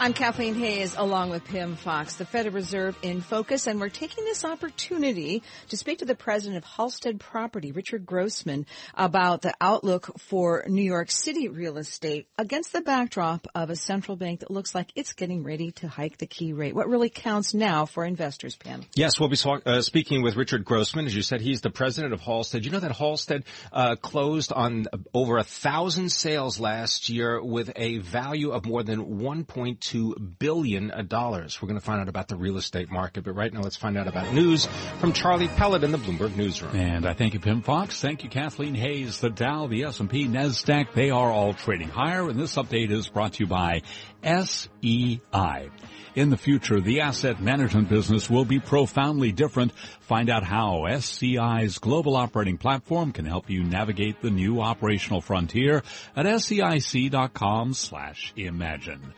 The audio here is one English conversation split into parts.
I'm Kathleen Hays along with Pimm Fox, the Federal Reserve in focus, and we're taking this opportunity to speak to the president of Halstead Property, Richard Grossman, about the outlook for New York City real estate against the backdrop of a central bank that looks like it's getting ready to hike the key rate. What really counts now for investors, Pimm? Yes, we'll be uh, speaking with Richard Grossman. As you said, he's the president of Halstead. You know that Halstead uh, closed on over a thousand sales last year with a value of more than 1.2 $2 billion. We're going to find out about the real estate market, but right now let's find out about news from Charlie Pellett in the Bloomberg Newsroom. And I thank you, Pimm Fox. Thank you, Kathleen Hays. The Dow, the S&P, NASDAQ, they are all trading higher, and this update is brought to you by SEI. In the future, the asset management business will be profoundly different. Find out how SEI's global operating platform can help you navigate the new operational frontier at SEIC.com slash imagine.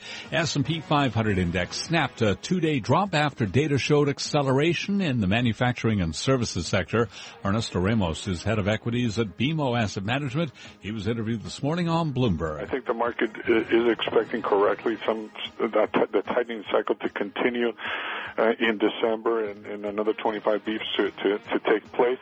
S&P 500 index snapped a two-day drop after data showed acceleration in the manufacturing and services sector. Ernesto Ramos is head of equities at BMO Asset Management. He was interviewed this morning on Bloomberg. I think the market is expecting correctly some the tightening cycle cycle to continue uh, in December and, and another 25 beeps to, to, to take place.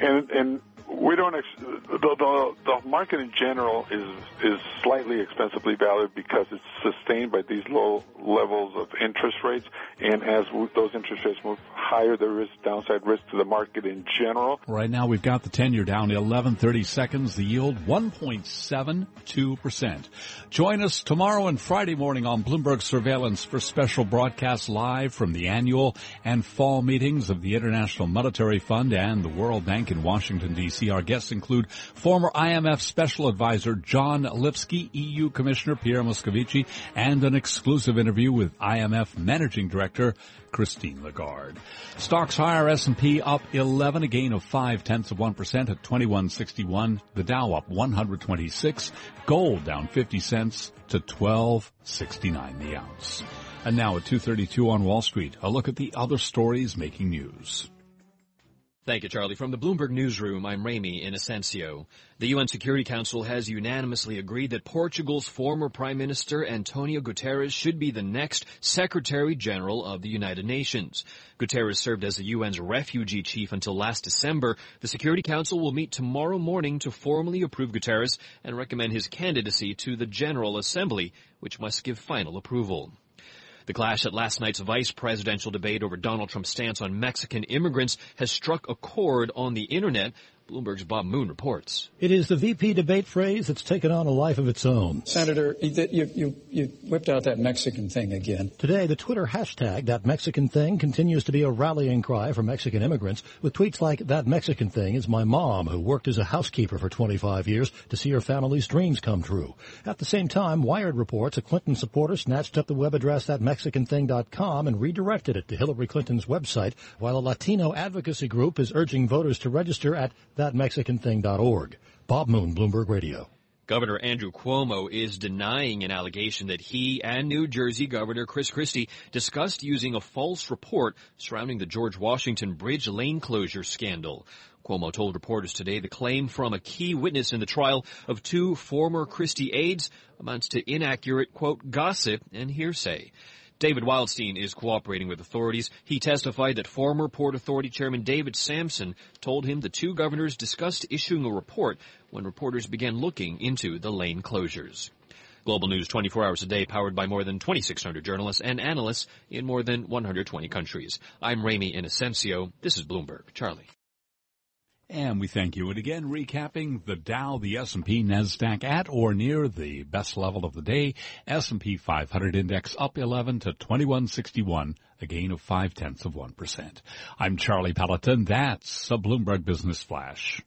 And, and we don't ex- the, the the market in general is is slightly expensively valued because it's sustained by these low levels of interest rates, and as those interest rates move higher, there is downside risk to the market in general. Right now, we've got the ten-year down to 11.30 seconds. The yield 1.72 percent. Join us tomorrow and Friday morning on Bloomberg Surveillance for special broadcasts live from the annual and fall meetings of the International Monetary Fund and the World Bank in Washington D.C. Our guests include former IMF Special Advisor John Lipsky, EU Commissioner Pierre Moscovici, and an exclusive interview with IMF Managing Director Christine Lagarde. Stocks higher, S&P up 11, a gain of 5 tenths of 1% at 2161. The Dow up 126. Gold down 50 cents to 1269 the ounce. And now at 232 on Wall Street, a look at the other stories making news. Thank you, Charlie. From the Bloomberg Newsroom, I'm Ramy Inocencio. The UN Security Council has unanimously agreed that Portugal's former Prime Minister Antonio Guterres should be the next Secretary General of the United Nations. Guterres served as the UN's refugee chief until last December. The Security Council will meet tomorrow morning to formally approve Guterres and recommend his candidacy to the General Assembly, which must give final approval. The clash at last night's vice presidential debate over Donald Trump's stance on Mexican immigrants has struck a chord on the internet Bloomberg's Bob Moon reports. It is the VP debate phrase that's taken on a life of its own. Senator, you, you, you whipped out that Mexican thing again. Today, the Twitter hashtag, that Mexican thing, continues to be a rallying cry for Mexican immigrants with tweets like, that Mexican thing is my mom who worked as a housekeeper for 25 years to see her family's dreams come true. At the same time, Wired reports a Clinton supporter snatched up the web address thatmexicanthing.com and redirected it to Hillary Clinton's website, while a Latino advocacy group is urging voters to register at thatmexicanthing.org. Bob Moon, Bloomberg Radio. Governor Andrew Cuomo is denying an allegation that he and New Jersey Governor Chris Christie discussed using a false report surrounding the George Washington Bridge lane closure scandal. Cuomo told reporters today the claim from a key witness in the trial of two former Christie aides amounts to inaccurate, quote, gossip and hearsay. David Wildstein is cooperating with authorities. He testified that former Port Authority Chairman David Samson told him the two governors discussed issuing a report when reporters began looking into the lane closures. Global News 24 hours a day powered by more than 2,600 journalists and analysts in more than 120 countries. I'm Ramy Inocencio. This is Bloomberg. Charlie. And we thank you. And again, recapping the Dow, the S&P, NASDAQ at or near the best level of the day. S&P 500 index up 11 to 2161, a gain of five tenths of 1%. I'm Charlie Pelleton. That's a Bloomberg Business Flash.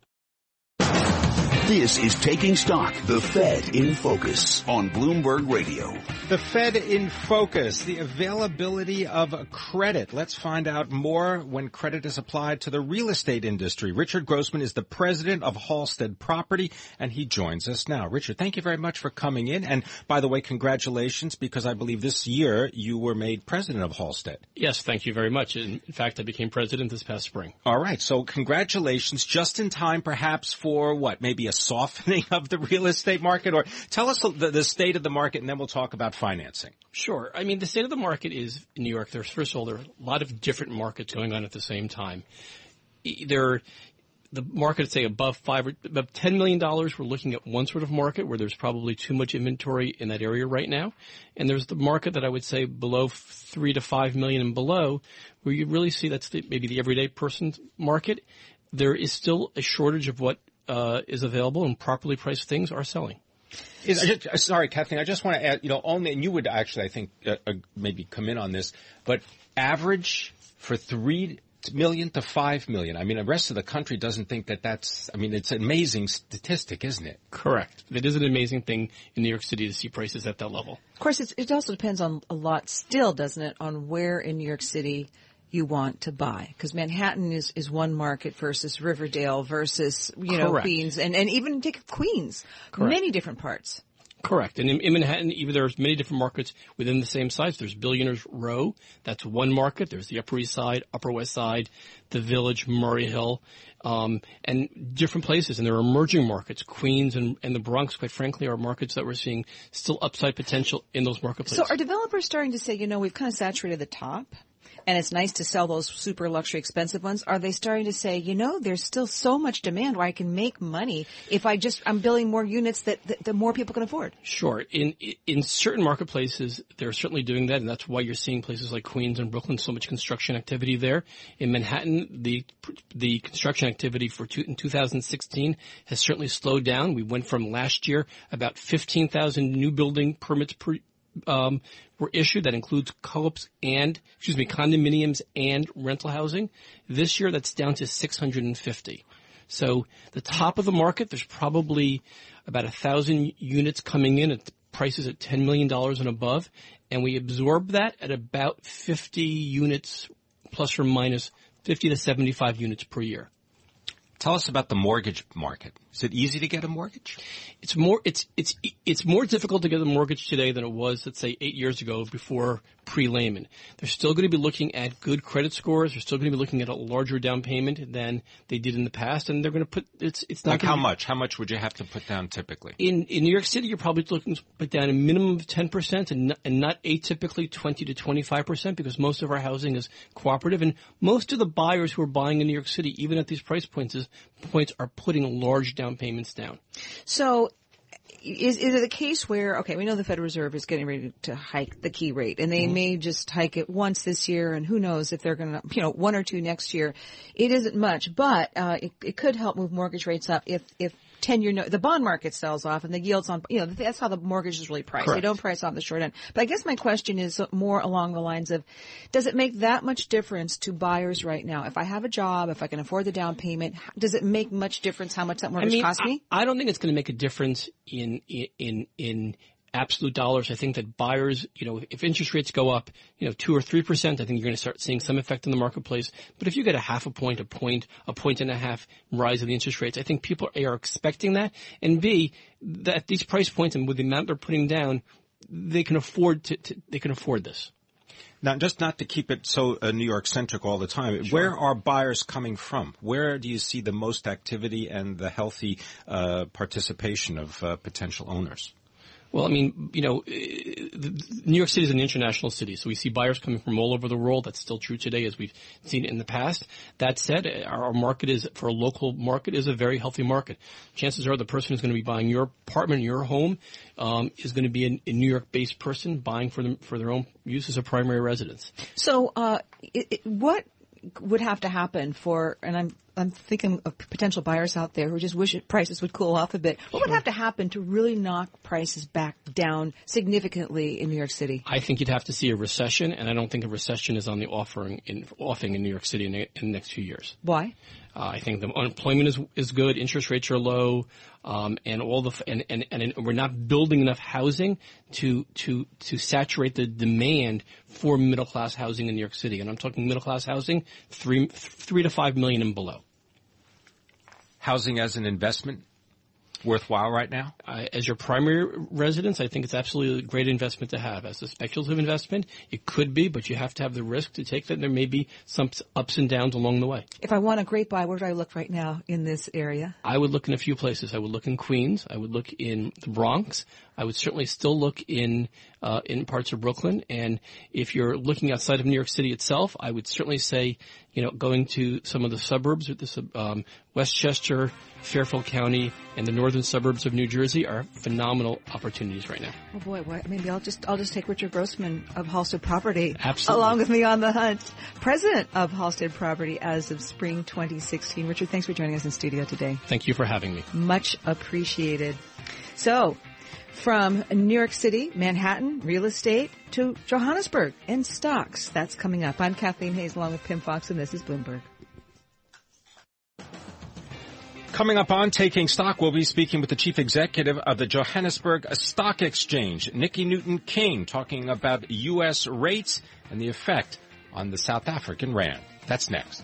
This is Taking Stock, the Fed in Focus on Bloomberg Radio. The Fed in Focus, the availability of credit. Let's find out more when credit is applied to the real estate industry. Richard Grossman is the president of Halstead Property, and he joins us now. Richard, thank you very much for coming in. And by the way, congratulations, because I believe this year you were made president of Halstead. Yes, thank you very much. In fact, I became president this past spring. All right. So congratulations, just in time perhaps for what, maybe a softening of the real estate market? Or tell us the, the, state of the market and then we'll talk about financing. Sure. I mean, the state of the market is in New York. There's, first of all, there are a lot of different markets going on at the same time. There, the market, say above five, above $10 million, we're looking at one sort of market where there's probably too much inventory in that area right now. And there's the market that I would say below three to five million and below, where you really see that's the, maybe the everyday person's market. There is still a shortage of what uh, is available and properly priced things are selling. Is, just, uh, sorry, Kathleen. I just want to add, you know, only, and you would actually, I think, uh, uh, maybe come in on this, but average for three million to five million. I mean, the rest of the country doesn't think that that's. I mean, it's an amazing statistic, isn't it? Correct. It is an amazing thing in New York City to see prices at that level. Of course, it also depends on a lot, still, doesn't it, on where in New York City you want to buy because Manhattan is, is one market versus Riverdale versus you know Correct. Queens and and even take Queens Correct. many different parts. Correct. And in, in, Manhattan, even there's many different markets within the same size. There's Billionaires Row. That's one market. There's the Upper East Side, Upper West Side, the Village, Murray Hill, um, and different places. And there are emerging markets. Queens and, and the Bronx, quite frankly, are markets that we're seeing still upside potential in those marketplaces. So are developers starting to say, you know, we've kind of saturated the top? And it's nice to sell those super luxury expensive ones, are they starting to say, you know, there's still so much demand where I can make money if I just, I'm building more units that, that, more people can afford? Sure. In, in certain marketplaces, they're certainly doing that, and that's why you're seeing places like Queens and Brooklyn, so much construction activity there. In Manhattan, the, the construction activity for two, in 2016 has certainly slowed down. We went from last year about 15,000 new building permits per, um, were issued. That includes co-ops and, excuse me, condominiums and rental housing. This year, that's down to 650. So the top of the market, there's probably about a thousand units coming in at prices at $10 million and above. And we absorb that at about 50 units plus or minus 50 to 75 units per year. Tell us about the mortgage market. Is it easy to get a mortgage? It's more it's it's it's more difficult to get a mortgage today than it was, let's say, eight years ago before pre-Lehman. They're still going to be looking at good credit scores. They're still going to be looking at a larger down payment than they did in the past, and they're going to put it's it's not like how be, much? How much would you have to put down typically? In in New York City, you're probably looking to put down a minimum of ten percent, and not, and not atypically twenty to twenty five percent, because most of our housing is cooperative, and most of the buyers who are buying in New York City, even at these price points, is, points are putting large down payments down. So is, is it a case where, okay, we know the Federal Reserve is getting ready to hike the key rate and they mm-hmm. may just hike it once this year and who knows if they're going to, you know, one or two next year. It isn't much, but, uh, it, it could help move mortgage rates up if, if 10 year note, the bond market sells off and the yields on, you know, that's how the mortgage is really priced. Correct. They don't price off the short end. But I guess my question is more along the lines of, does it make that much difference to buyers right now? If I have a job, if I can afford the down payment, does it make much difference how much that mortgage I mean, costs me? I, I don't think it's going to make a difference in, in, in, absolute dollars, I think that buyers, you know, if interest rates go up, you know, two or three percent, I think you're going to start seeing some effect in the marketplace. But if you get a half a point, a point, a point and a half rise in the interest rates, I think people are expecting that. And B, that these price points and with the amount they're putting down, they can afford to, to they can afford this. Now, just not to keep it so uh, New York centric all the time, sure. where are buyers coming from? Where do you see the most activity and the healthy uh, participation of uh, potential owners? Well, I mean, you know, New York City is an international city, so we see buyers coming from all over the world. That's still true today, as we've seen in the past. That said, our market is for a local market is a very healthy market. Chances are the person who's going to be buying your apartment, your home, um, is going to be a, a, New York-based person buying for them for their own use as a primary residence. So, uh, it, it, what would have to happen for, and I'm I'm thinking of potential buyers out there who just wish prices would cool off a bit. What sure. would have to happen to really knock prices back down significantly in New York City? I think you'd have to see a recession, and I don't think a recession is on the offering in offing in New York City in the, in the next few years. Why? Uh, I think the unemployment is is good, interest rates are low, um, and all the and, and and we're not building enough housing to to to saturate the demand for middle class housing in New York City. And I'm talking middle class housing, three three to five million and below. Housing as an investment worthwhile right now? Uh, as your primary residence, I think it's absolutely a great investment to have. As a speculative investment, it could be, but you have to have the risk to take that. There may be some ups and downs along the way. If I want a great buy, where do I look right now in this area? I would look in a few places. I would look in Queens. I would look in the Bronx. I would certainly still look in uh, in parts of Brooklyn. And if you're looking outside of New York City itself, I would certainly say, you know, going to some of the suburbs, with the, um, Westchester, Fairfield County, and the northern suburbs of New Jersey are phenomenal opportunities right now. Oh boy, maybe I'll just I'll just take Richard Grossman of Halstead Property Absolutely. along with me on the hunt. President of Halstead Property as of spring 2016. Richard, thanks for joining us in studio today. Thank you for having me. Much appreciated. So, from New York City, Manhattan, real estate to Johannesburg and stocks. That's coming up. I'm Kathleen Hays along with Pimm Fox and this is Bloomberg. Coming up on Taking Stock, we'll be speaking with the chief executive of the Johannesburg Stock Exchange, Nicky Newton-King, talking about U.S. rates and the effect on the South African Rand. That's next.